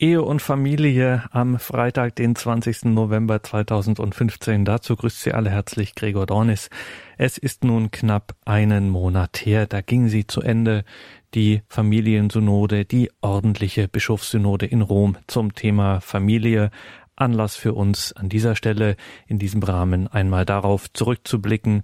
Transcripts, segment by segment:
Ehe und Familie am Freitag, den 20. November 2015. Dazu grüßt Sie alle herzlich Gregor Dornis. Es ist nun knapp einen Monat her, da ging sie zu Ende, die Familiensynode, die ordentliche Bischofssynode in Rom zum Thema Familie. Anlass für uns an dieser Stelle in diesem Rahmen einmal darauf zurückzublicken,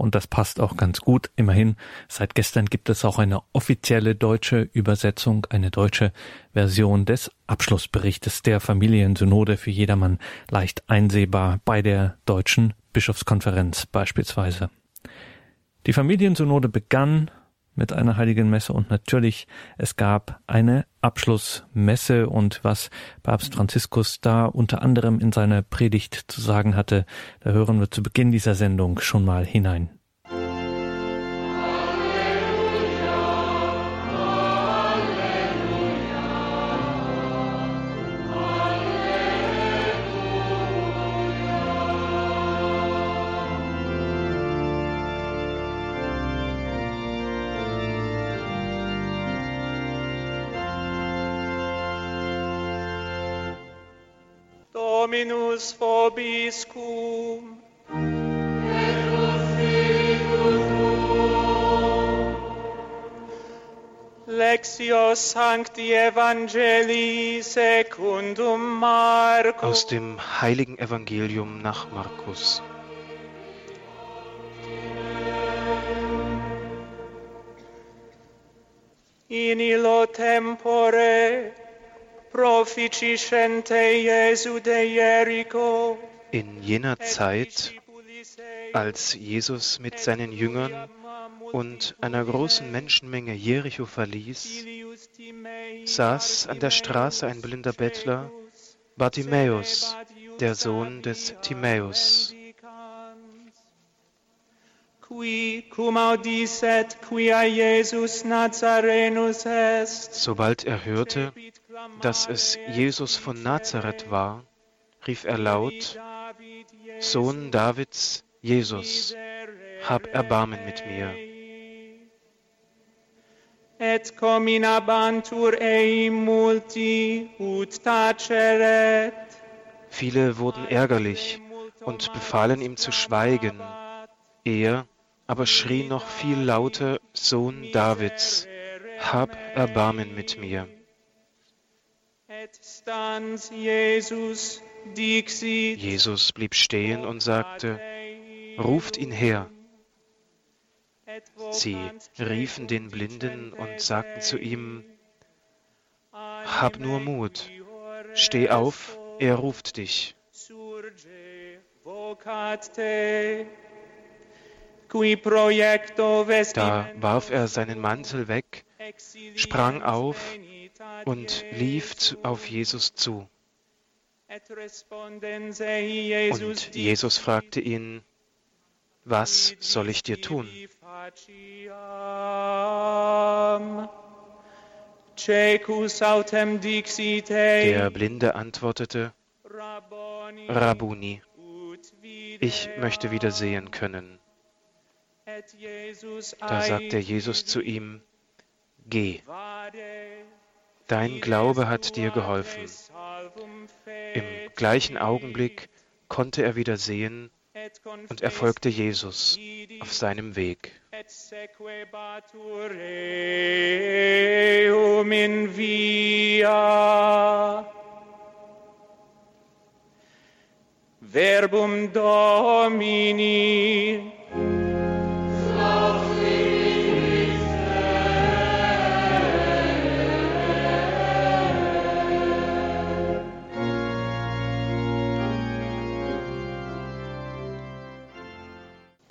und das passt auch ganz gut. Immerhin, seit gestern gibt es auch eine offizielle deutsche Übersetzung, eine deutsche Version des Abschlussberichtes der Familiensynode für jedermann leicht einsehbar bei der deutschen Bischofskonferenz beispielsweise. Die Familiensynode begann mit einer heiligen Messe und natürlich es gab eine Abschlussmesse und was Papst Franziskus da unter anderem in seiner Predigt zu sagen hatte, da hören wir zu Beginn dieser Sendung schon mal hinein. Dominus vobiscum. Lectio Sancti Evangelii secundum Marcus. Aus dem heiligen Evangelium nach Markus. In illo tempore in jener Zeit, als Jesus mit seinen Jüngern und einer großen Menschenmenge Jericho verließ, saß an der Straße ein blinder Bettler, Bartimäus, der Sohn des Timäus. Sobald er hörte, dass es Jesus von Nazareth war, rief er laut, Sohn Davids, Jesus, hab Erbarmen mit mir. Et cominabantur ei multi ut taceret. Viele wurden ärgerlich und befahlen ihm zu schweigen. Er aber schrie noch viel lauter, Sohn Davids, hab Erbarmen mit mir. Jesus blieb stehen und sagte, ruft ihn her. Sie riefen den Blinden und sagten zu ihm, Hab nur Mut, steh auf, er ruft dich. Da warf er seinen Mantel weg, sprang auf und lief auf Jesus zu. Und Jesus fragte ihn, was soll ich dir tun? Der Blinde antwortete, Rabuni, ich möchte wieder sehen können. Da sagte Jesus zu ihm, Geh, dein Glaube hat dir geholfen. Im gleichen Augenblick konnte er wieder sehen und er folgte Jesus auf seinem Weg. Verbum Domini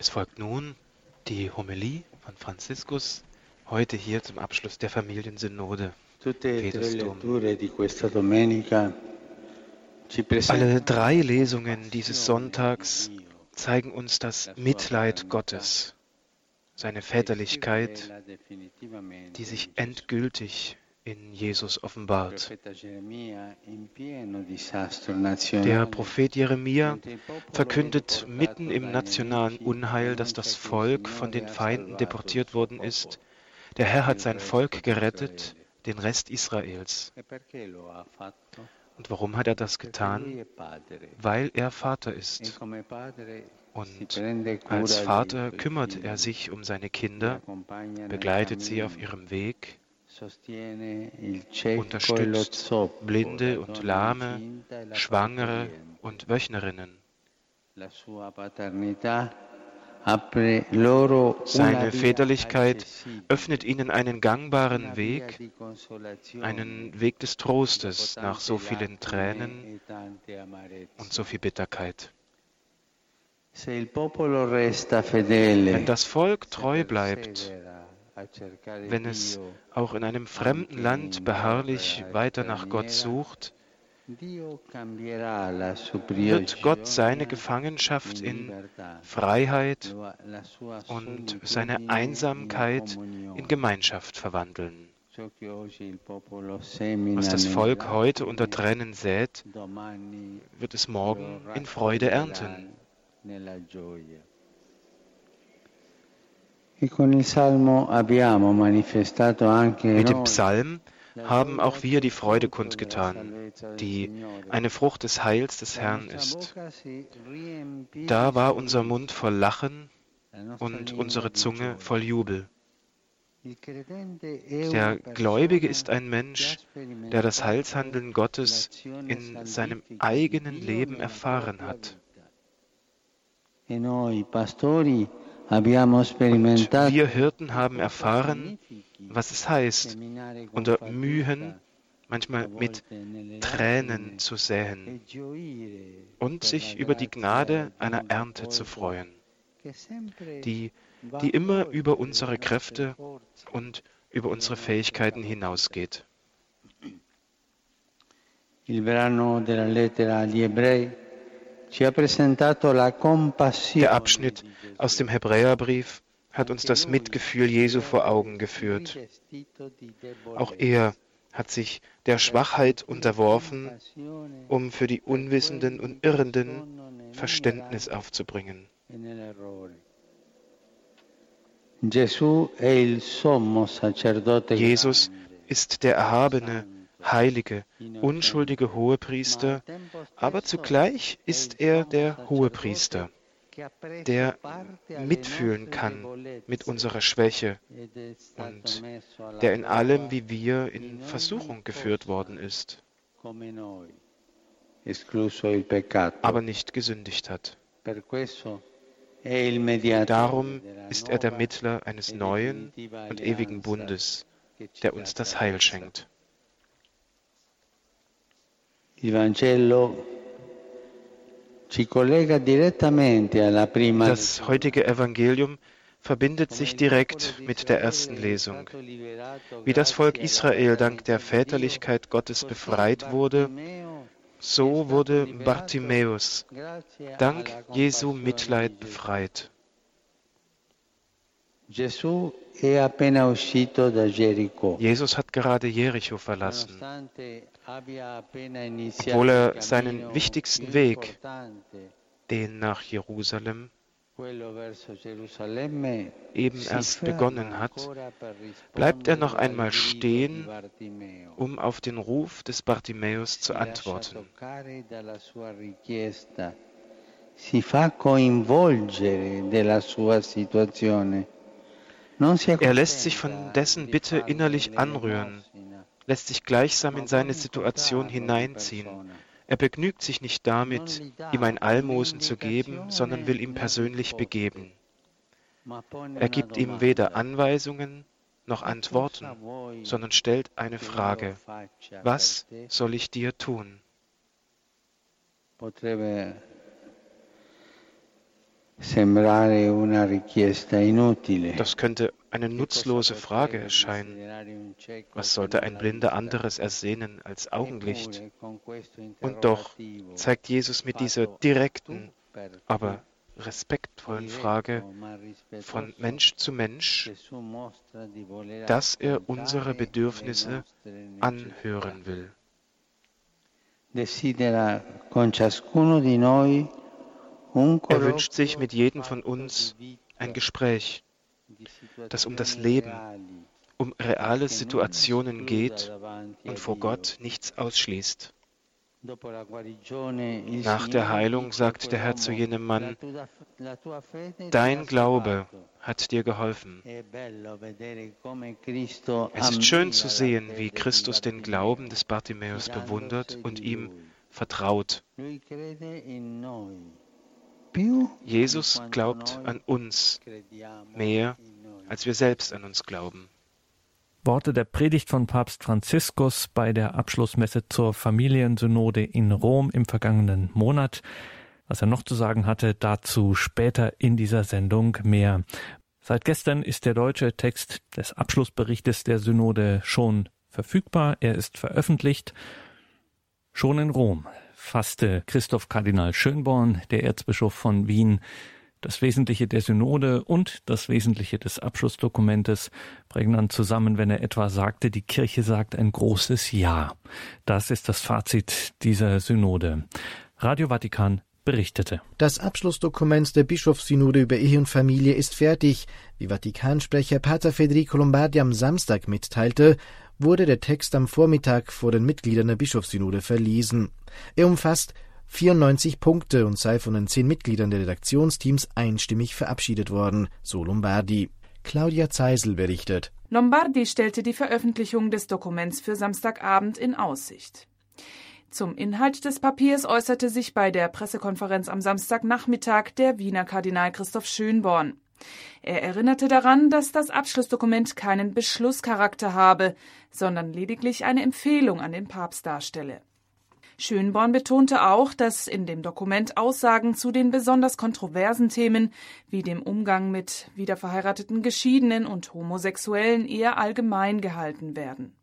Es folgt nun die Homilie von Franziskus, heute hier zum Abschluss der Familiensynode. Alle drei Lesungen dieses Sonntags zeigen uns das Mitleid Gottes, seine Väterlichkeit, die sich endgültig in Jesus offenbart. Der Prophet Jeremia verkündet mitten im nationalen Unheil, dass das Volk von den Feinden deportiert worden ist. Der Herr hat sein Volk gerettet, den Rest Israels. E? Und warum hat er das getan? Weil er Vater E ist. si Und als Vater kümmert er sich um seine Kinder, begleitet sie auf ihrem Weg, e unterstützt Blinde und Lahme, e Schwangere und Wöchnerinnen. Seine Väterlichkeit öffnet ihnen einen gangbaren Weg, einen Weg des Trostes nach so tante vielen Tränen e und so viel Bitterkeit. Wenn das Volk treu bleibt, wenn es auch in einem fremden Land beharrlich weiter nach Gott sucht, wird Gott seine Gefangenschaft in Freiheit und seine in Einsamkeit in Gemeinschaft verwandeln. Was das Volk heute unter Tränen sät, wird es morgen in Freude ernten. Mit dem Psalm haben auch wir die Freude kundgetan, die eine Frucht des Heils des Herrn ist. Da war unser Mund voll Lachen und unsere Zunge voll Jubel. Der Gläubige ist ein Mensch, der das Heilshandeln Gottes in seinem eigenen Leben erfahren hat. E noi pastori Wir Hirten haben erfahren, was es heißt, unter Mühen, manchmal mit Tränen zu säen und sich über die Gnade einer Ernte zu freuen, die, die immer über unsere Kräfte und über unsere Fähigkeiten hinausgeht. Il brano della lettera agli ebrei Der Abschnitt aus dem Hebräerbrief hat uns das Mitgefühl Jesu vor Augen geführt. Auch er hat sich der Schwachheit unterworfen, um für die Unwissenden und Irrenden Verständnis aufzubringen. Jesus ist der erhabene, heilige, unschuldige Hohepriester, aber zugleich ist er der Hohepriester, der mitfühlen kann mit unserer Schwäche und der in allem wie wir in Versuchung geführt worden ist, aber nicht gesündigt hat. Darum ist er der Mittler eines e neuen und ewigen Bundes, der uns das Heil schenkt. Das heutige Evangelium verbindet sich direkt mit der ersten Lesung. Wie das Volk Israel dank der Väterlichkeit Gottes befreit wurde, so wurde Bartimäus dank Jesu Mitleid befreit. Jesus hat gerade Jericho verlassen. Obwohl er seinen wichtigsten Weg, den nach Jerusalem, eben erst begonnen hat, bleibt er noch einmal stehen, um auf den Ruf des Bartimäus zu antworten. Er lässt sich von dessen Bitte innerlich anrühren, lässt sich gleichsam in seine Situation hineinziehen. Er begnügt sich nicht damit, ihm ein Almosen zu geben, sondern will ihm persönlich begeben. Er gibt ihm weder Anweisungen noch Antworten, sondern stellt eine Frage. Was soll ich dir tun? Potrebbe Das könnte eine nutzlose Frage erscheinen. Was sollte ein Blinder anderes ersehnen als Augenlicht? Und doch zeigt Jesus mit dieser direkten, aber respektvollen Frage von Mensch zu Mensch, dass er unsere Bedürfnisse anhören will. Desidera con ciascuno di noi Er wünscht sich mit jedem von uns ein Gespräch, das um das Leben, um reale Situationen geht und vor Gott nichts ausschließt. Nach der Heilung sagt der Herr zu jenem Mann, Dein Glaube hat dir geholfen. Es ist schön zu sehen, wie Christus den Glauben des Bartimäus bewundert und ihm vertraut. Jesus glaubt an uns mehr, als wir selbst an uns glauben. Worte der Predigt von Papst Franziskus bei der Abschlussmesse zur Familiensynode in Rom im vergangenen Monat. Was er noch zu sagen hatte, dazu später in dieser Sendung mehr. Seit gestern ist der deutsche Text des Abschlussberichtes der Synode schon verfügbar. Er ist veröffentlicht. Schon in Rom fasste Christoph Kardinal Schönborn, der Erzbischof von Wien, das Wesentliche der Synode und das Wesentliche des Abschlussdokumentes prägnant zusammen, wenn er etwa sagte, die Kirche sagt ein großes Ja. Das ist das Fazit dieser Synode. Radio Vatikan berichtete. Das Abschlussdokument der Bischofssynode über Ehe und Familie ist fertig. Wie Vatikansprecher Pater Federico Lombardi am Samstag mitteilte, wurde der Text am Vormittag vor den Mitgliedern der Bischofssynode verlesen. Er umfasst 94 Punkte und sei von den zehn Mitgliedern der Redaktionsteams einstimmig verabschiedet worden, so Lombardi. Claudia Zeisel berichtet. Lombardi stellte die Veröffentlichung des Dokuments für Samstagabend in Aussicht. Zum Inhalt des Papiers äußerte sich bei der Pressekonferenz am Samstagnachmittag der Wiener Kardinal Christoph Schönborn. Er erinnerte daran, dass das Abschlussdokument keinen Beschlusscharakter habe, sondern lediglich eine Empfehlung an den Papst darstelle. Schönborn betonte auch, dass in dem Dokument Aussagen zu den besonders kontroversen Themen wie dem Umgang mit wiederverheirateten Geschiedenen und Homosexuellen eher allgemein gehalten werden.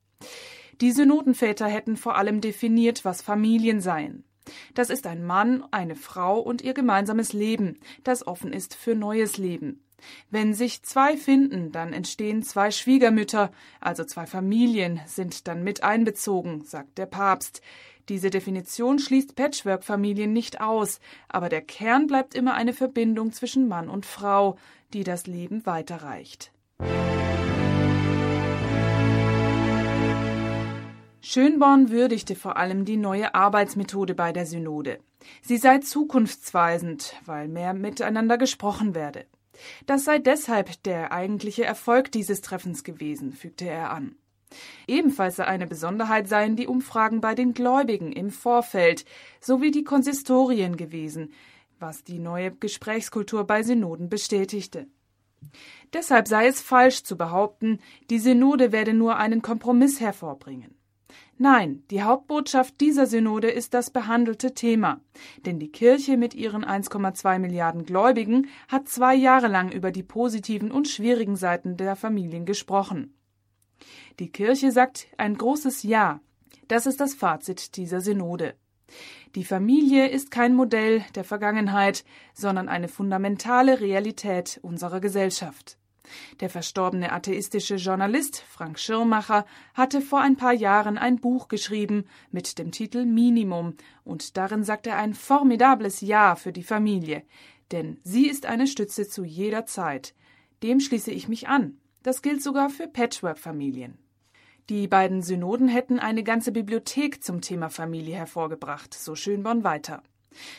Die Synodenväter hätten vor allem definiert, was Familien seien. Das ist ein Mann, eine Frau und ihr gemeinsames Leben, das offen ist für neues Leben. Wenn sich zwei finden, dann entstehen zwei Schwiegermütter, also zwei Familien sind dann mit einbezogen, sagt der Papst. Diese Definition schließt Patchwork-Familien nicht aus, aber der Kern bleibt immer eine Verbindung zwischen Mann und Frau, die das Leben weiterreicht. Schönborn würdigte vor allem die neue Arbeitsmethode bei der Synode. Sie sei zukunftsweisend, weil mehr miteinander gesprochen werde. Das sei deshalb der eigentliche Erfolg dieses Treffens gewesen, fügte er an. Ebenfalls eine Besonderheit seien die Umfragen bei den Gläubigen im Vorfeld sowie die Konsistorien gewesen, was die neue Gesprächskultur bei Synoden bestätigte. Deshalb sei es falsch zu behaupten, die Synode werde nur einen Kompromiss hervorbringen. Nein, die Hauptbotschaft dieser Synode ist das behandelte Thema. Denn die Kirche mit ihren 1,2 Milliarden Gläubigen hat zwei Jahre lang über die positiven und schwierigen Seiten der Familien gesprochen. Die Kirche sagt ein großes Ja. Das ist das Fazit dieser Synode. Die Familie ist kein Modell der Vergangenheit, sondern eine fundamentale Realität unserer Gesellschaft. Der verstorbene atheistische Journalist Frank Schirmacher hatte vor ein paar Jahren ein Buch geschrieben mit dem Titel Minimum, und darin sagt er ein formidables Ja für die Familie, denn sie ist eine Stütze zu jeder Zeit. Dem schließe ich mich an. Das gilt sogar für Patchwork-Familien. Die beiden Synoden hätten eine ganze Bibliothek zum Thema Familie hervorgebracht, so Schönborn weiter.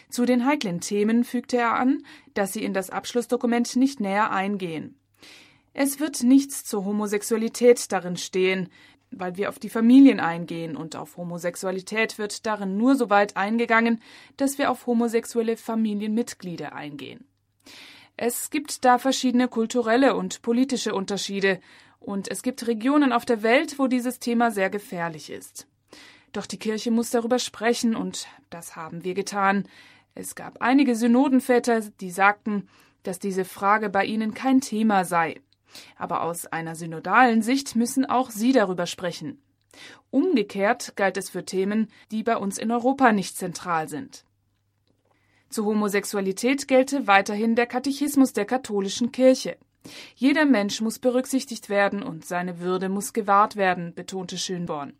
Zu den heiklen Themen fügte er an, dass sie in das Abschlussdokument nicht näher eingehen. Es wird nichts zur Homosexualität darin stehen, weil wir auf die Familien eingehen und auf Homosexualität wird darin nur so weit eingegangen, dass wir auf homosexuelle Familienmitglieder eingehen. Es gibt da verschiedene kulturelle und politische Unterschiede, und es gibt Regionen auf der Welt, wo dieses Thema sehr gefährlich ist. Doch die Kirche muss darüber sprechen, und das haben wir getan. Es gab einige Synodenväter, die sagten, dass diese Frage bei ihnen kein Thema sei. Aber aus einer synodalen Sicht müssen auch sie darüber sprechen. Umgekehrt galt es für Themen, die bei uns in Europa nicht zentral sind. Zur Homosexualität gelte weiterhin der Katechismus der katholischen Kirche. Jeder Mensch muss berücksichtigt werden und seine Würde muss gewahrt werden, betonte Schönborn.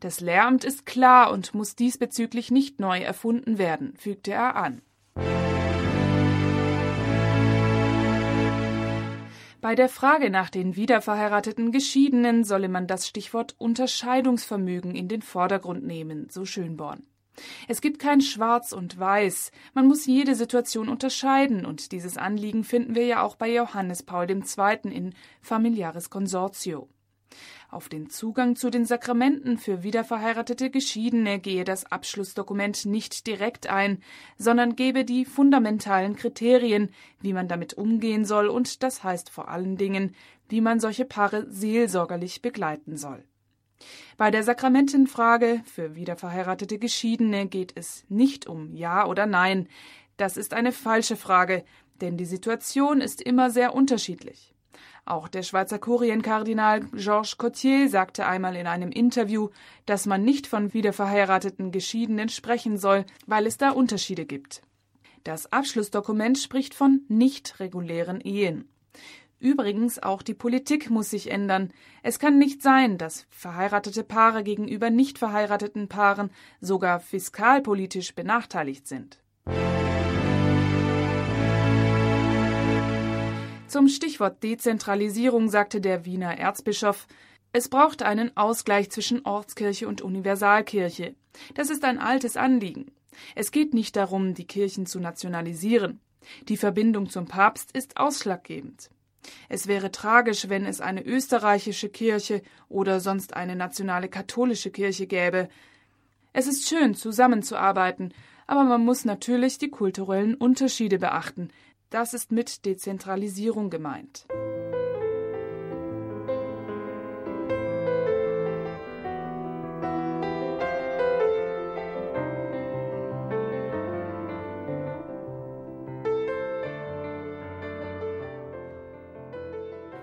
Das Lehramt ist klar und muss diesbezüglich nicht neu erfunden werden, fügte er an. Bei der Frage nach den wiederverheirateten Geschiedenen solle man das Stichwort Unterscheidungsvermögen in den Vordergrund nehmen, so Schönborn. Es gibt kein Schwarz und Weiß, man muss jede Situation unterscheiden, und dieses Anliegen finden wir ja auch bei Johannes Paul II. in Familiaris Consortio. Auf den Zugang zu den Sakramenten für wiederverheiratete Geschiedene gehe das Abschlussdokument nicht direkt ein, sondern gebe die fundamentalen Kriterien, wie man damit umgehen soll und das heißt vor allen Dingen, wie man solche Paare seelsorgerlich begleiten soll. Bei der Sakramentenfrage für wiederverheiratete Geschiedene geht es nicht um Ja oder Nein. Das ist eine falsche Frage, denn die Situation ist immer sehr unterschiedlich. Auch der Schweizer Kurienkardinal Georges Cotier sagte einmal in einem Interview, dass man nicht von wiederverheirateten Geschiedenen sprechen soll, weil es da Unterschiede gibt. Das Abschlussdokument spricht von nicht regulären Ehen. Übrigens auch die Politik muss sich ändern. Es kann nicht sein, dass verheiratete Paare gegenüber nicht verheirateten Paaren sogar fiskalpolitisch benachteiligt sind. Zum Stichwort Dezentralisierung sagte der Wiener Erzbischof, es braucht einen Ausgleich zwischen Ortskirche und Universalkirche. Das ist ein altes Anliegen. Es geht nicht darum, die Kirchen zu nationalisieren. Die Verbindung zum Papst ist ausschlaggebend. Es wäre tragisch, wenn es eine österreichische Kirche oder sonst eine nationale katholische Kirche gäbe. Es ist schön, zusammenzuarbeiten, aber man muss natürlich die kulturellen Unterschiede beachten. Das ist mit Dezentralisierung gemeint.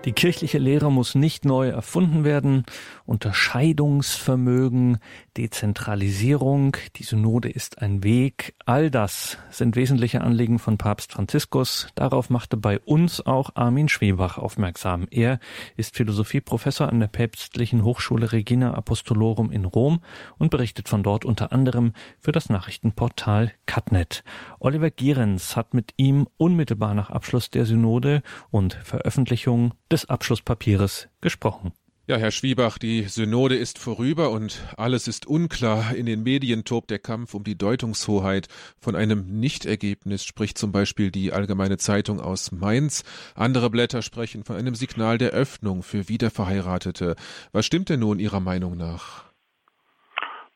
Die kirchliche Lehre muss nicht neu erfunden werden. Unterscheidungsvermögen, Dezentralisierung, die Synode ist ein Weg. All das sind wesentliche Anliegen von Papst Franziskus. Darauf machte bei uns auch Armin Schwebach aufmerksam. Er ist Philosophieprofessor an der Päpstlichen Hochschule Regina Apostolorum in Rom und berichtet von dort unter anderem für das Nachrichtenportal Catnet. Oliver Gierens hat mit ihm unmittelbar nach Abschluss der Synode und Veröffentlichung des des Abschlusspapiers gesprochen. Ja, Herr Schwiebach, die Synode ist vorüber und alles ist unklar. In den Medien tobt der Kampf um die Deutungshoheit. Von einem Nichtergebnis spricht zum Beispiel die Allgemeine Zeitung aus Mainz. Andere Blätter sprechen von einem Signal der Öffnung für Wiederverheiratete. Was stimmt denn nun Ihrer Meinung nach?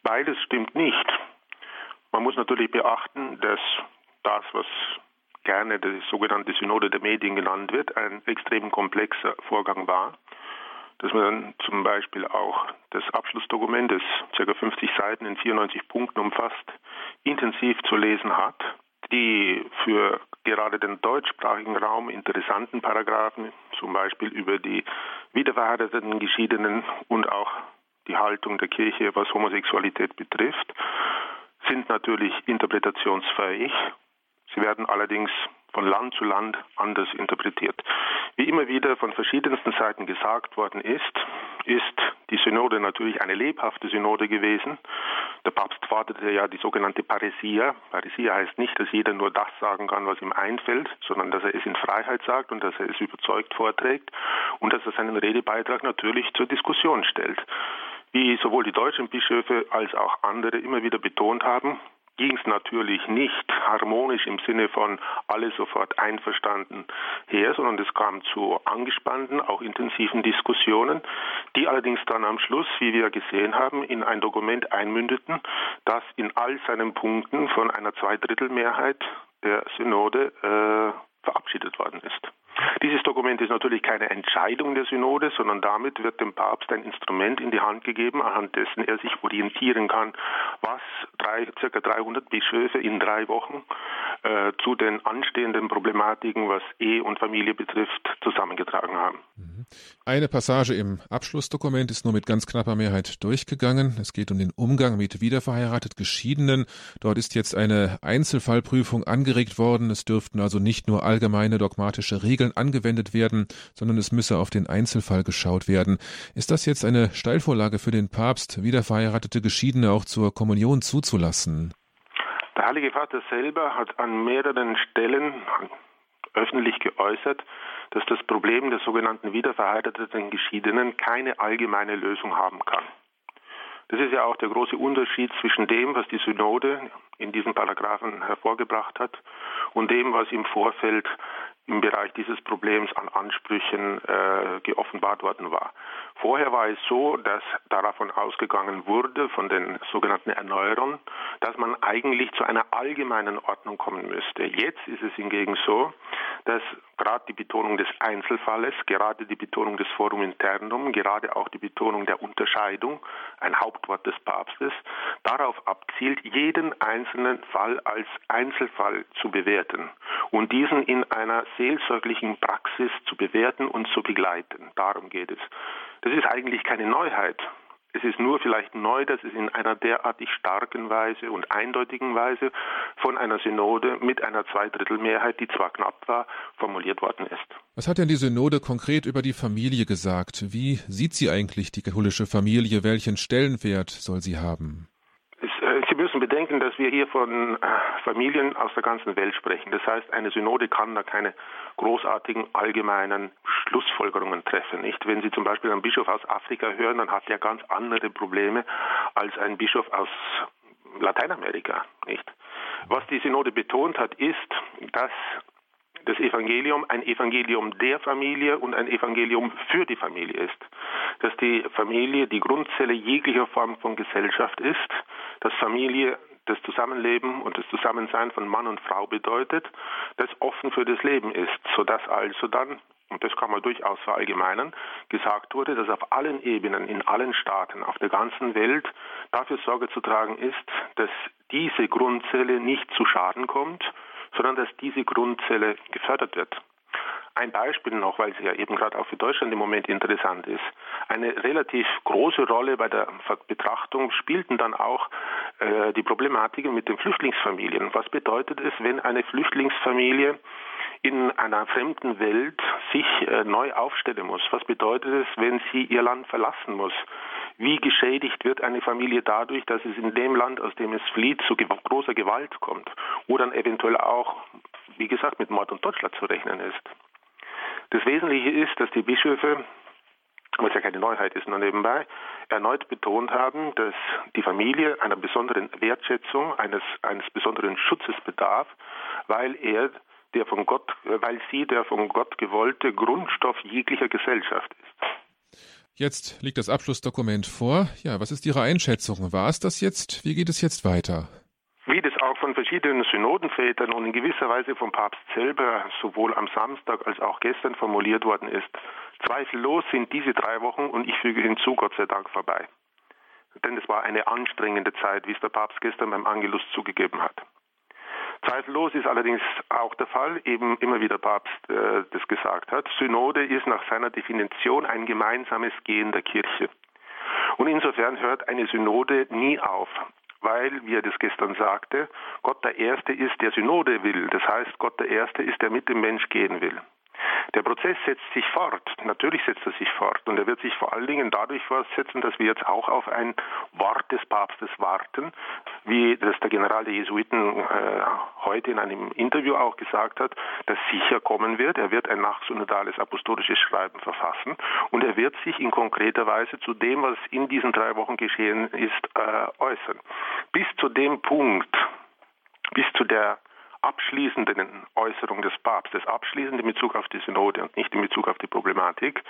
Beides stimmt nicht. Man muss natürlich beachten, dass das, was gerne die sogenannte Synode der Medien genannt wird, ein extrem komplexer Vorgang war, dass man zum Beispiel auch das Abschlussdokument, das ca. 50 Seiten in 94 Punkten umfasst, intensiv zu lesen hat, die für gerade den deutschsprachigen Raum interessanten Paragraphen, zum Beispiel über die wiederverheirateten Geschiedenen und auch die Haltung der Kirche, was Homosexualität betrifft, sind natürlich interpretationsfähig Sie werden allerdings von Land zu Land anders interpretiert. Wie immer wieder von verschiedensten Seiten gesagt worden ist, ist die Synode natürlich eine lebhafte Synode gewesen. Der Papst forderte ja die sogenannte Paresia. Paresia heißt nicht, dass jeder nur das sagen kann, was ihm einfällt, sondern dass er es in Freiheit sagt und dass er es überzeugt vorträgt und dass er seinen Redebeitrag natürlich zur Diskussion stellt. Wie sowohl die deutschen Bischöfe als auch andere immer wieder betont haben, ging es natürlich nicht harmonisch im Sinne von alle sofort einverstanden her, sondern es kam zu angespannten, auch intensiven Diskussionen, die allerdings dann am Schluss, wie wir gesehen haben, in ein Dokument einmündeten, das in all seinen Punkten von einer Zweidrittelmehrheit der Synode äh, verabschiedet worden ist. Dieses Dokument ist natürlich keine Entscheidung der Synode, sondern damit wird dem Papst ein Instrument in die Hand gegeben, anhand dessen er sich orientieren kann, was drei, circa 300 Bischöfe in drei Wochen äh, zu den anstehenden Problematiken, was Ehe und Familie betrifft, zusammengetragen haben. Mhm. Eine Passage im Abschlussdokument ist nur mit ganz knapper Mehrheit durchgegangen. Es geht um den Umgang mit wiederverheiratet Geschiedenen. Dort ist jetzt eine Einzelfallprüfung angeregt worden. Es dürften also nicht nur allgemeine dogmatische Regeln angewendet werden, sondern es müsse auf den Einzelfall geschaut werden. Ist das jetzt eine Steilvorlage für den Papst, wiederverheiratete Geschiedene auch zur Kommunion zuzulassen? Der Heilige Vater selber hat an mehreren Stellen öffentlich geäußert, dass das Problem der sogenannten wiederverheirateten Geschiedenen keine allgemeine Lösung haben kann. Das ist ja auch der große Unterschied zwischen dem, was die Synode in diesen Paragraphen hervorgebracht hat und dem, was im Vorfeld im Bereich dieses Problems an Ansprüchen äh, geoffenbart worden war. Vorher war es so, dass davon ausgegangen wurde, von den sogenannten Erneuerern, dass man eigentlich zu einer allgemeinen Ordnung kommen müsste. Jetzt ist es hingegen so, dass gerade die Betonung des Einzelfalles, gerade die Betonung des Forum Internum, gerade auch die Betonung der Unterscheidung, ein Hauptwort des Papstes, darauf abzielt, jeden einzelnen Fall als Einzelfall zu bewerten und diesen in einer seelsorglichen Praxis zu bewerten und zu begleiten. Darum geht es. Das ist eigentlich keine Neuheit. Es ist nur vielleicht neu, dass es in einer derartig starken Weise und eindeutigen Weise von einer Synode mit einer Zweidrittelmehrheit, die zwar knapp war, formuliert worden ist. Was hat denn die Synode konkret über die Familie gesagt? Wie sieht sie eigentlich die katholische Familie? Welchen Stellenwert soll sie haben? Müssen bedenken, dass wir hier von äh, Familien aus der ganzen Welt sprechen. Das heißt, eine Synode kann da keine großartigen allgemeinen Schlussfolgerungen treffen. Nicht? Wenn Sie zum Beispiel einen Bischof aus Afrika hören, dann hat er ganz andere Probleme als ein Bischof aus Lateinamerika. Nicht? Was die Synode betont hat, ist, dass das Evangelium ein Evangelium der Familie und ein Evangelium für die Familie ist. Dass die Familie die Grundzelle jeglicher Form von Gesellschaft ist, dass Familie das Zusammenleben und das Zusammensein von Mann und Frau bedeutet, das offen für das Leben ist, sodass also dann, und das kann man durchaus verallgemeinern, gesagt wurde, dass auf allen Ebenen, in allen Staaten, auf der ganzen Welt dafür Sorge zu tragen ist, dass diese Grundzelle nicht zu Schaden kommt, sondern dass diese Grundzelle gefördert wird. Ein Beispiel noch, weil sie ja eben gerade auch für Deutschland im Moment interessant ist. Eine relativ große Rolle bei der Betrachtung spielten dann auch äh, die Problematiken mit den Flüchtlingsfamilien. Was bedeutet es, wenn eine Flüchtlingsfamilie in einer fremden Welt sich äh, neu aufstellen muss? Was bedeutet es, wenn sie ihr Land verlassen muss? Wie geschädigt wird eine Familie dadurch, dass es in dem Land, aus dem es flieht, zu großer Gewalt kommt? Oder dann eventuell auch, wie gesagt, mit Mord und Totschlag zu rechnen ist? Das Wesentliche ist, dass die Bischöfe was ja keine Neuheit ist, nur nebenbei, erneut betont haben, dass die Familie einer besonderen Wertschätzung, eines, eines besonderen Schutzes bedarf, weil er der von Gott, weil sie der von Gott gewollte Grundstoff jeglicher Gesellschaft ist. Jetzt liegt das Abschlussdokument vor. Ja, was ist Ihre Einschätzung? War es das jetzt? Wie geht es jetzt weiter? Wie das auch von verschiedenen Synodenvätern und in gewisser Weise vom Papst selber sowohl am Samstag als auch gestern formuliert worden ist, zweifellos sind diese drei Wochen und ich füge hinzu, Gott sei Dank, vorbei. Denn es war eine anstrengende Zeit, wie es der Papst gestern beim Angelus zugegeben hat. Zweifellos ist allerdings auch der Fall, eben immer wie der Papst äh, das gesagt hat, Synode ist nach seiner Definition ein gemeinsames Gehen der Kirche. Und insofern hört eine Synode nie auf weil, wie er das gestern sagte, Gott der Erste ist, der Synode will. Das heißt, Gott der Erste ist, der mit dem Mensch gehen will. Der Prozess setzt sich fort. Natürlich setzt er sich fort. Und er wird sich vor allen Dingen dadurch fortsetzen, dass wir jetzt auch auf ein Wort des Papstes warten, wie das der General der Jesuiten äh, heute in einem Interview auch gesagt hat, das sicher kommen wird. Er wird ein nachsynodales apostolisches Schreiben verfassen und er wird sich in konkreter Weise zu dem, was in diesen drei Wochen geschehen ist, äh, äußern. Bis zu dem Punkt, bis zu der abschließenden Äußerung des Papstes, abschließend in Bezug auf die Synode und nicht in Bezug auf die Problematik,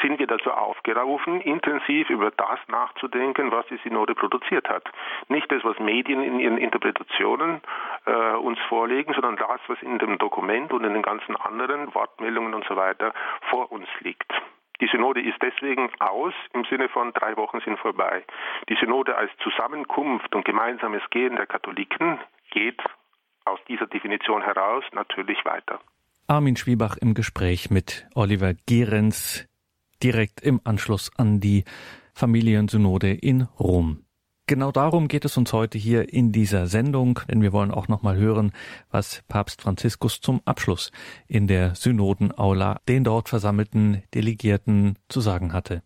sind wir dazu aufgerufen, intensiv über das nachzudenken, was die Synode produziert hat. Nicht das, was Medien in ihren Interpretationen äh, uns vorlegen, sondern das, was in dem Dokument und in den ganzen anderen Wortmeldungen und so weiter vor uns liegt. Die Synode ist deswegen aus im Sinne von drei Wochen sind vorbei. Die Synode als Zusammenkunft und gemeinsames Gehen der Katholiken geht aus dieser Definition heraus natürlich weiter. Armin Schwiebach im Gespräch mit Oliver Gehrens direkt im Anschluss an die Familiensynode in Rom. Genau darum geht es uns heute hier in dieser Sendung, denn wir wollen auch noch mal hören, was Papst Franziskus zum Abschluss in der Synodenaula den dort versammelten Delegierten zu sagen hatte.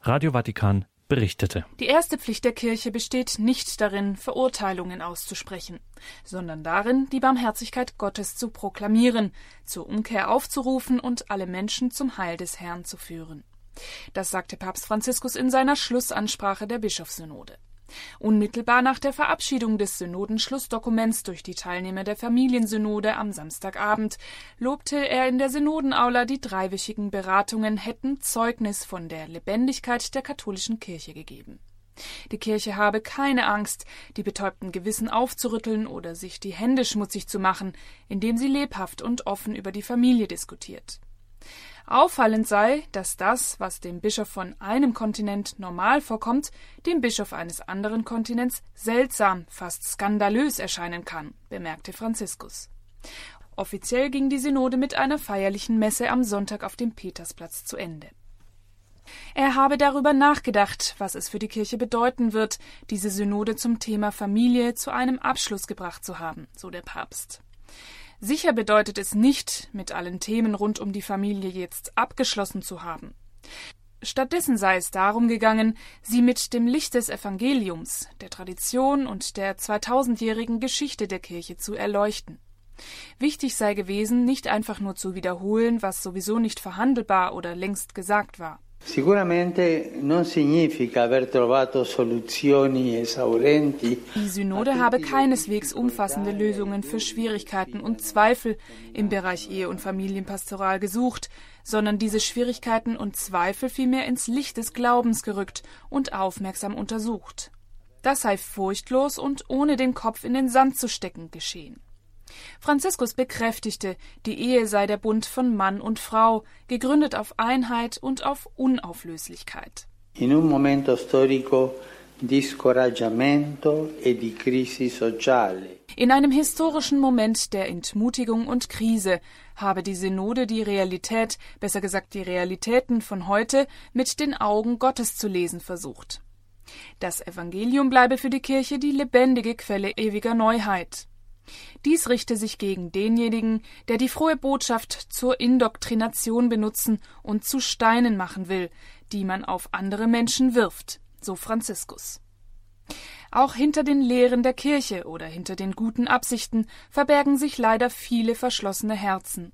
Radio Vatikan berichtete. Die erste Pflicht der Kirche besteht nicht darin, Verurteilungen auszusprechen, sondern darin, die Barmherzigkeit Gottes zu proklamieren, zur Umkehr aufzurufen und alle Menschen zum Heil des Herrn zu führen. Das sagte Papst Franziskus in seiner Schlussansprache der Bischofssynode. Unmittelbar nach der Verabschiedung des Synodenschlussdokuments durch die Teilnehmer der Familiensynode am Samstagabend lobte er in der Synodenaula, die dreiwöchigen Beratungen hätten Zeugnis von der Lebendigkeit der katholischen Kirche gegeben. Die Kirche habe keine Angst, die betäubten Gewissen aufzurütteln oder sich die Hände schmutzig zu machen, indem sie lebhaft und offen über die Familie diskutiert. Auffallend sei, dass das, was dem Bischof von einem Kontinent normal vorkommt, dem Bischof eines anderen Kontinents seltsam, fast skandalös erscheinen kann, bemerkte Franziskus. Offiziell ging die Synode mit einer feierlichen Messe am Sonntag auf dem Petersplatz zu Ende. Er habe darüber nachgedacht, was es für die Kirche bedeuten wird, diese Synode zum Thema Familie zu einem Abschluss gebracht zu haben, so der Papst. Sicher bedeutet es nicht, mit allen Themen rund um die Familie jetzt abgeschlossen zu haben. Stattdessen sei es darum gegangen, sie mit dem Licht des Evangeliums, der Tradition und der 2000-jährigen Geschichte der Kirche zu erleuchten. Wichtig sei gewesen, nicht einfach nur zu wiederholen, was sowieso nicht verhandelbar oder längst gesagt war. Sicuramente non significa aver trovato soluzioni esaurenti. Die Synode habe keineswegs umfassende Lösungen für Schwierigkeiten und Zweifel im Bereich Ehe und Familienpastoral gesucht, sondern diese Schwierigkeiten und Zweifel vielmehr ins Licht des Glaubens gerückt und aufmerksam untersucht. Das sei furchtlos und ohne den Kopf in den Sand zu stecken geschehen. Franziskus bekräftigte, die Ehe sei der Bund von Mann und Frau, gegründet auf Einheit und auf Unauflöslichkeit. In un momento storico di scoraggiamento e di crisi sociale. In einem historischen Moment der Entmutigung und Krise habe die Synode die Realität, besser gesagt die Realitäten von heute, mit den Augen Gottes zu lesen versucht. Das Evangelium bleibe für die Kirche die lebendige Quelle ewiger Neuheit. Dies richte sich gegen denjenigen, der die frohe Botschaft zur Indoktrination benutzen und zu Steinen machen will, die man auf andere Menschen wirft, so Franziskus. Auch hinter den Lehren der Kirche oder hinter den guten Absichten verbergen sich leider viele verschlossene Herzen.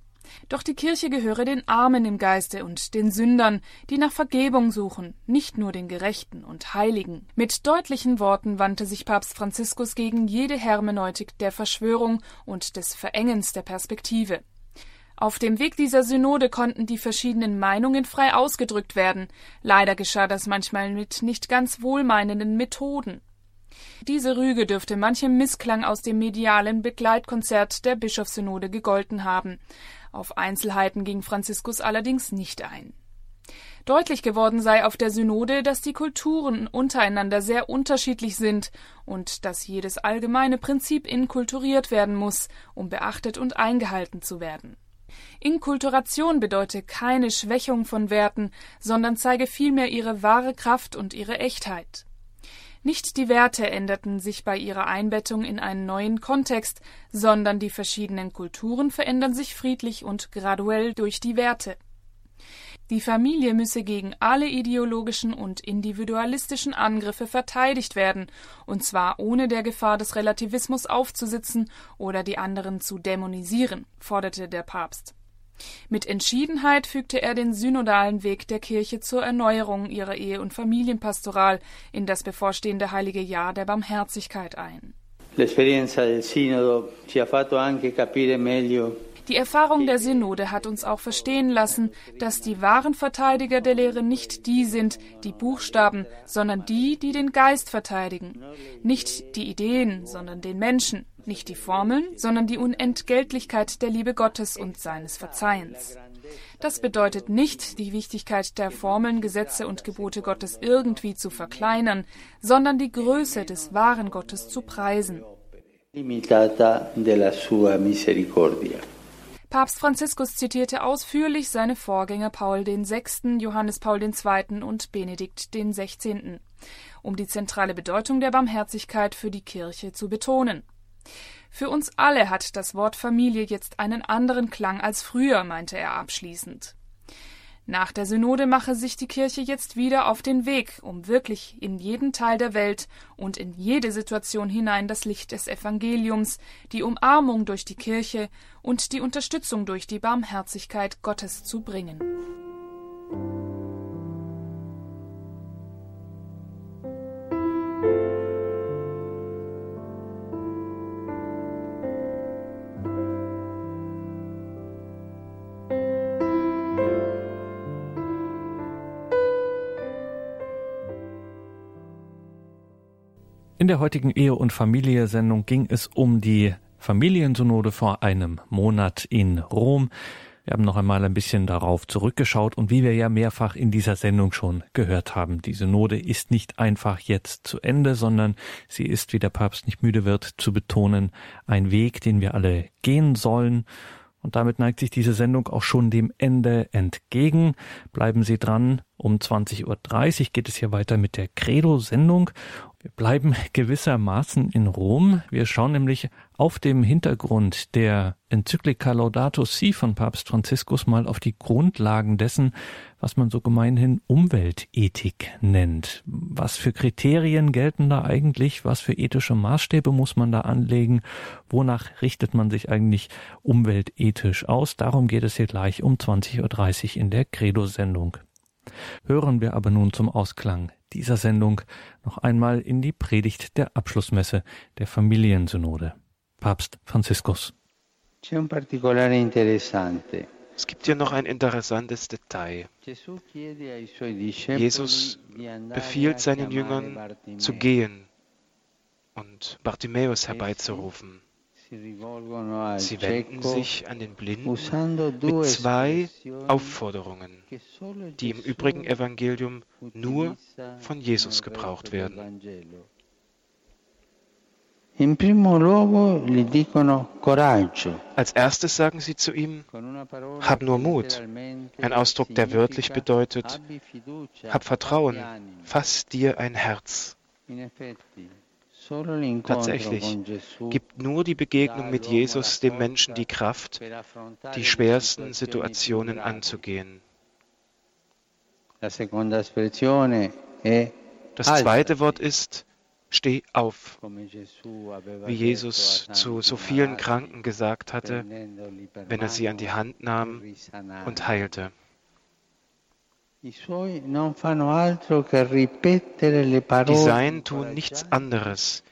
Doch die Kirche gehöre den Armen im Geiste und den Sündern, die nach Vergebung suchen, nicht nur den Gerechten und Heiligen. Mit deutlichen Worten wandte sich Papst Franziskus gegen jede Hermeneutik der Verschwörung und des Verengens der Perspektive. Auf dem Weg dieser Synode konnten die verschiedenen Meinungen frei ausgedrückt werden. Leider geschah das manchmal mit nicht ganz wohlmeinenden Methoden. Diese Rüge dürfte manchem Missklang aus dem medialen Begleitkonzert der Bischofssynode gegolten haben. Auf Einzelheiten ging Franziskus allerdings nicht ein. Deutlich geworden sei auf der Synode, dass die Kulturen untereinander sehr unterschiedlich sind und dass jedes allgemeine Prinzip inkulturiert werden muss, um beachtet und eingehalten zu werden. Inkulturation bedeute keine Schwächung von Werten, sondern zeige vielmehr ihre wahre Kraft und ihre Echtheit. Nicht die Werte änderten sich bei ihrer Einbettung in einen neuen Kontext, sondern die verschiedenen Kulturen verändern sich friedlich und graduell durch die Werte. Die Familie müsse gegen alle ideologischen und individualistischen Angriffe verteidigt werden, und zwar ohne der Gefahr des Relativismus aufzusitzen oder die anderen zu dämonisieren, forderte der Papst. Mit Entschiedenheit fügte er den synodalen Weg der Kirche zur Erneuerung ihrer Ehe- und Familienpastoral in das bevorstehende heilige Jahr der Barmherzigkeit ein. Die Erfahrung der Synode hat uns auch verstehen lassen, dass die wahren Verteidiger der Lehre nicht die sind, die Buchstaben, sondern die, die den Geist verteidigen. Nicht die Ideen, sondern den Menschen. Nicht die Formeln, sondern die Unentgeltlichkeit der Liebe Gottes und seines Verzeihens. Das bedeutet nicht, die Wichtigkeit der Formeln, Gesetze und Gebote Gottes irgendwie zu verkleinern, sondern die Größe des wahren Gottes zu preisen. Papst Franziskus zitierte ausführlich seine Vorgänger Paul VI., Johannes Paul II. und Benedikt XVI., um die zentrale Bedeutung der Barmherzigkeit für die Kirche zu betonen. Für uns alle hat das Wort Familie jetzt einen anderen Klang als früher, meinte er abschließend. Nach der Synode mache sich die Kirche jetzt wieder auf den Weg, um wirklich in jeden Teil der Welt und in jede Situation hinein das Licht des Evangeliums, die Umarmung durch die Kirche und die Unterstützung durch die Barmherzigkeit Gottes zu bringen. In der heutigen Ehe- und Familie-Sendung ging es um die Familiensynode vor einem Monat in Rom. Wir haben noch einmal ein bisschen darauf zurückgeschaut und wie wir ja mehrfach in dieser Sendung schon gehört haben, die Synode ist nicht einfach jetzt zu Ende, sondern sie ist, wie der Papst nicht müde wird zu betonen, ein Weg, den wir alle gehen sollen. Und damit neigt sich diese Sendung auch schon dem Ende entgegen. Bleiben Sie dran. Um 20.30 Uhr geht es hier weiter mit der Credo-Sendung. Wir bleiben gewissermaßen in Rom. Wir schauen nämlich auf dem Hintergrund der Enzyklika Laudato Si von Papst Franziskus mal auf die Grundlagen dessen, was man so gemeinhin Umweltethik nennt. Was für Kriterien gelten da eigentlich? Was für ethische Maßstäbe muss man da anlegen? Wonach richtet man sich eigentlich umweltethisch aus? Darum geht es hier gleich um 20.30 Uhr in der Credo-Sendung. Hören wir aber nun zum Ausklang dieser Sendung noch einmal in die Predigt der Abschlussmesse der Familiensynode. Papst Franziskus. Es gibt hier noch ein interessantes Detail. Jesus befiehlt seinen Jüngern zu gehen und Bartimäus herbeizurufen. Sie wenden sich an den Blinden mit zwei Aufforderungen, die im übrigen Evangelium nur von Jesus gebraucht werden. Als erstes sagen sie zu ihm, hab nur Mut, ein Ausdruck, der wörtlich bedeutet, hab Vertrauen, fass dir ein Herz. Tatsächlich gibt nur die Begegnung mit Jesus dem Menschen die Kraft, die schwersten Situationen anzugehen. Das zweite Wort ist, steh auf, wie Jesus zu so vielen Kranken gesagt hatte, wenn er sie an die Hand nahm und heilte. Die Seinen tun nichts anderes,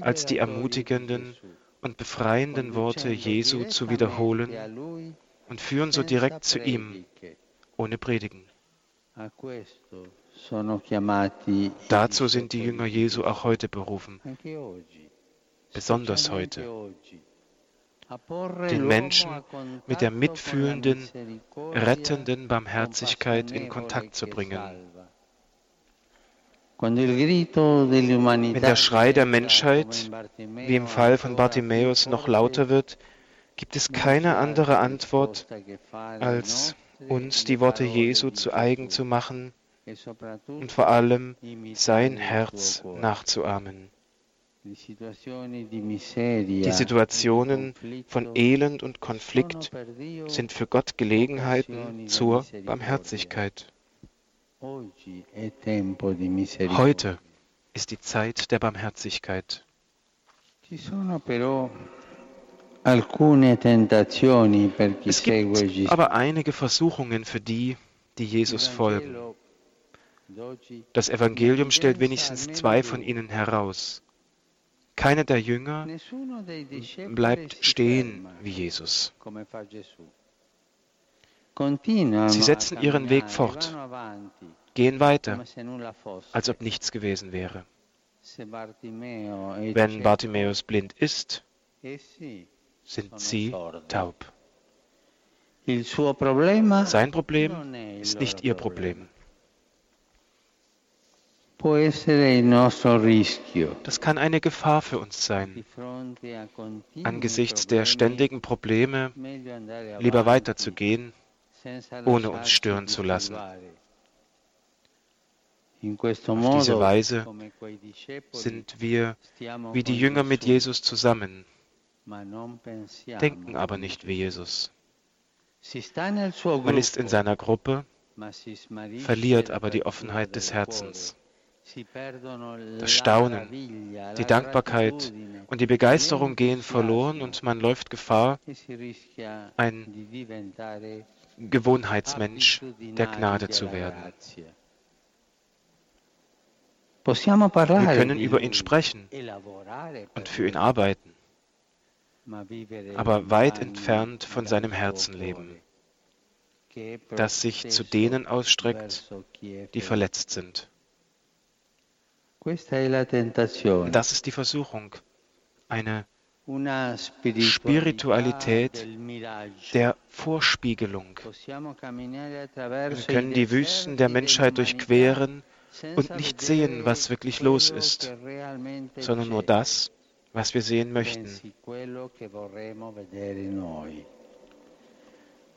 als die ermutigenden und befreienden Worte Jesu zu wiederholen und führen so direkt zu ihm, ohne Predigen. Dazu sind die Jünger Jesu auch heute berufen, besonders heute den Menschen mit der mitfühlenden, rettenden Barmherzigkeit in Kontakt zu bringen. Wenn der Schrei der Menschheit, wie im Fall von Bartimäus, noch lauter wird, gibt es keine andere Antwort, als uns die Worte Jesu zu eigen zu machen und vor allem sein Herz nachzuahmen. Die Situationen von Elend und Konflikt sind für Gott Gelegenheiten zur Barmherzigkeit. Heute ist die Zeit der Barmherzigkeit. Es gibt aber einige Versuchungen für die, die Jesus folgen. Das Evangelium stellt wenigstens zwei von ihnen heraus. Keiner der Jünger bleibt stehen wie Jesus. Sie setzen ihren Weg fort, gehen weiter, als ob nichts gewesen wäre. Wenn Bartimäus blind ist, sind sie taub. Sein Problem ist nicht ihr Problem. Das kann eine Gefahr für uns sein, angesichts der ständigen Probleme lieber weiterzugehen, ohne uns stören zu lassen. Auf diese Weise sind wir wie die Jünger mit Jesus zusammen, denken aber nicht wie Jesus. Man ist in seiner Gruppe, verliert aber die Offenheit des Herzens. Das Staunen, die Dankbarkeit und die Begeisterung gehen verloren und man läuft Gefahr, ein Gewohnheitsmensch der Gnade zu werden. Wir können über ihn sprechen und für ihn arbeiten, aber weit entfernt von seinem Herzen leben, das sich zu denen ausstreckt, die verletzt sind. Das ist die Versuchung, eine Spiritualität der Vorspiegelung. Wir können die Wüsten der Menschheit durchqueren und nicht sehen, was wirklich los ist, sondern nur das, was wir sehen möchten.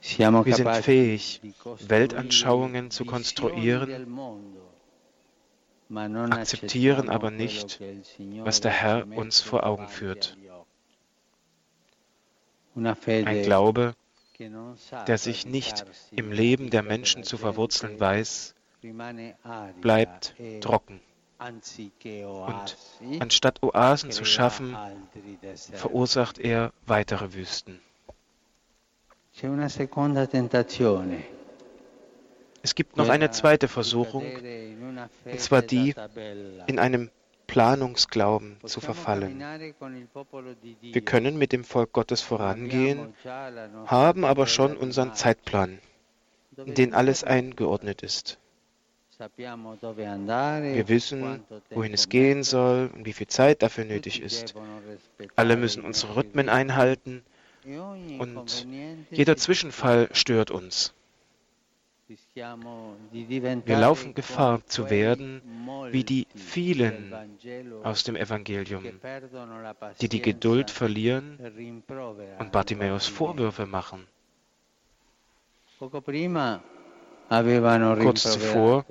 Wir sind fähig, Weltanschauungen zu konstruieren, akzeptieren aber nicht, was der Herr uns vor Augen führt. Ein Glaube, der sich nicht im Leben der Menschen zu verwurzeln weiß, bleibt trocken. Und anstatt Oasen zu schaffen, verursacht er weitere Wüsten. Es gibt noch eine zweite Versuchung, und zwar die, in einem Planungsglauben zu verfallen. Wir können mit dem Volk Gottes vorangehen, haben aber schon unseren Zeitplan, in den alles eingeordnet ist. Wir wissen, wohin es gehen soll und wie viel Zeit dafür nötig ist. Alle müssen unsere Rhythmen einhalten und jeder Zwischenfall stört uns. Wir laufen Gefahr zu werden wie die vielen aus dem Evangelium, die die Geduld verlieren und Bartimäus Vorwürfe machen. Kurz zuvor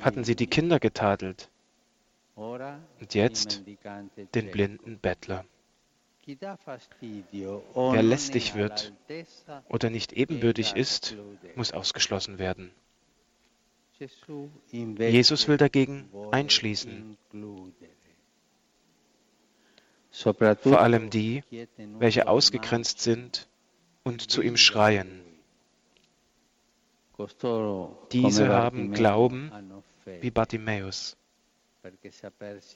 hatten sie die Kinder getadelt und jetzt den blinden Bettler. Wer lästig wird oder nicht ebenbürtig ist, muss ausgeschlossen werden. Jesus will dagegen einschließen. Vor allem die, welche ausgegrenzt sind und zu ihm schreien. Diese haben Glauben wie Bartimäus.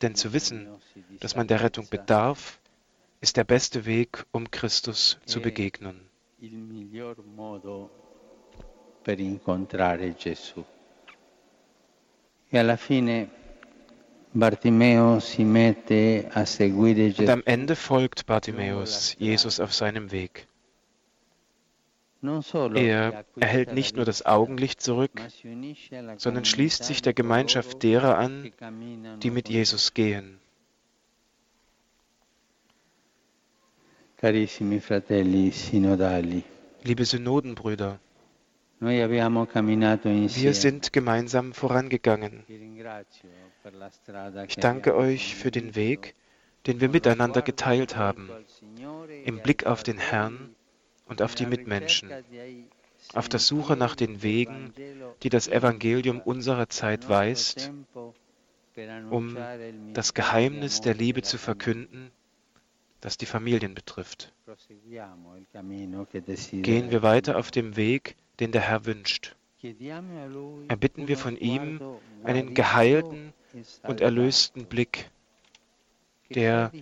Denn zu wissen, dass man der Rettung bedarf, ist der beste Weg, um Christus zu begegnen. Und am Ende folgt Bartimäus Jesus auf seinem Weg. Er erhält nicht nur das Augenlicht zurück, sondern schließt sich der Gemeinschaft derer an, die mit Jesus gehen. Liebe Synodenbrüder, wir sind gemeinsam vorangegangen. Ich danke euch für den Weg, den wir miteinander geteilt haben, im Blick auf den Herrn und auf die Mitmenschen, auf der Suche nach den Wegen, die das Evangelium unserer Zeit weist, um das Geheimnis der Liebe zu verkünden, das die Familien betrifft. Gehen wir weiter auf dem Weg, den der Herr wünscht. Erbitten wir von ihm einen geheilten und erlösten Blick, der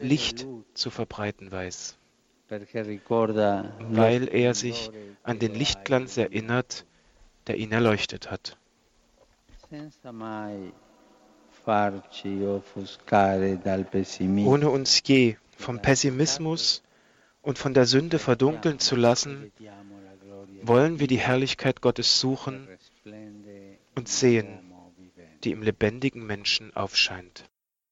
Licht zu verbreiten weiß weil er sich an den Lichtglanz erinnert, der ihn erleuchtet hat. Ohne uns je vom Pessimismus und von der Sünde verdunkeln zu lassen, wollen wir die Herrlichkeit Gottes suchen und sehen, die im lebendigen Menschen aufscheint.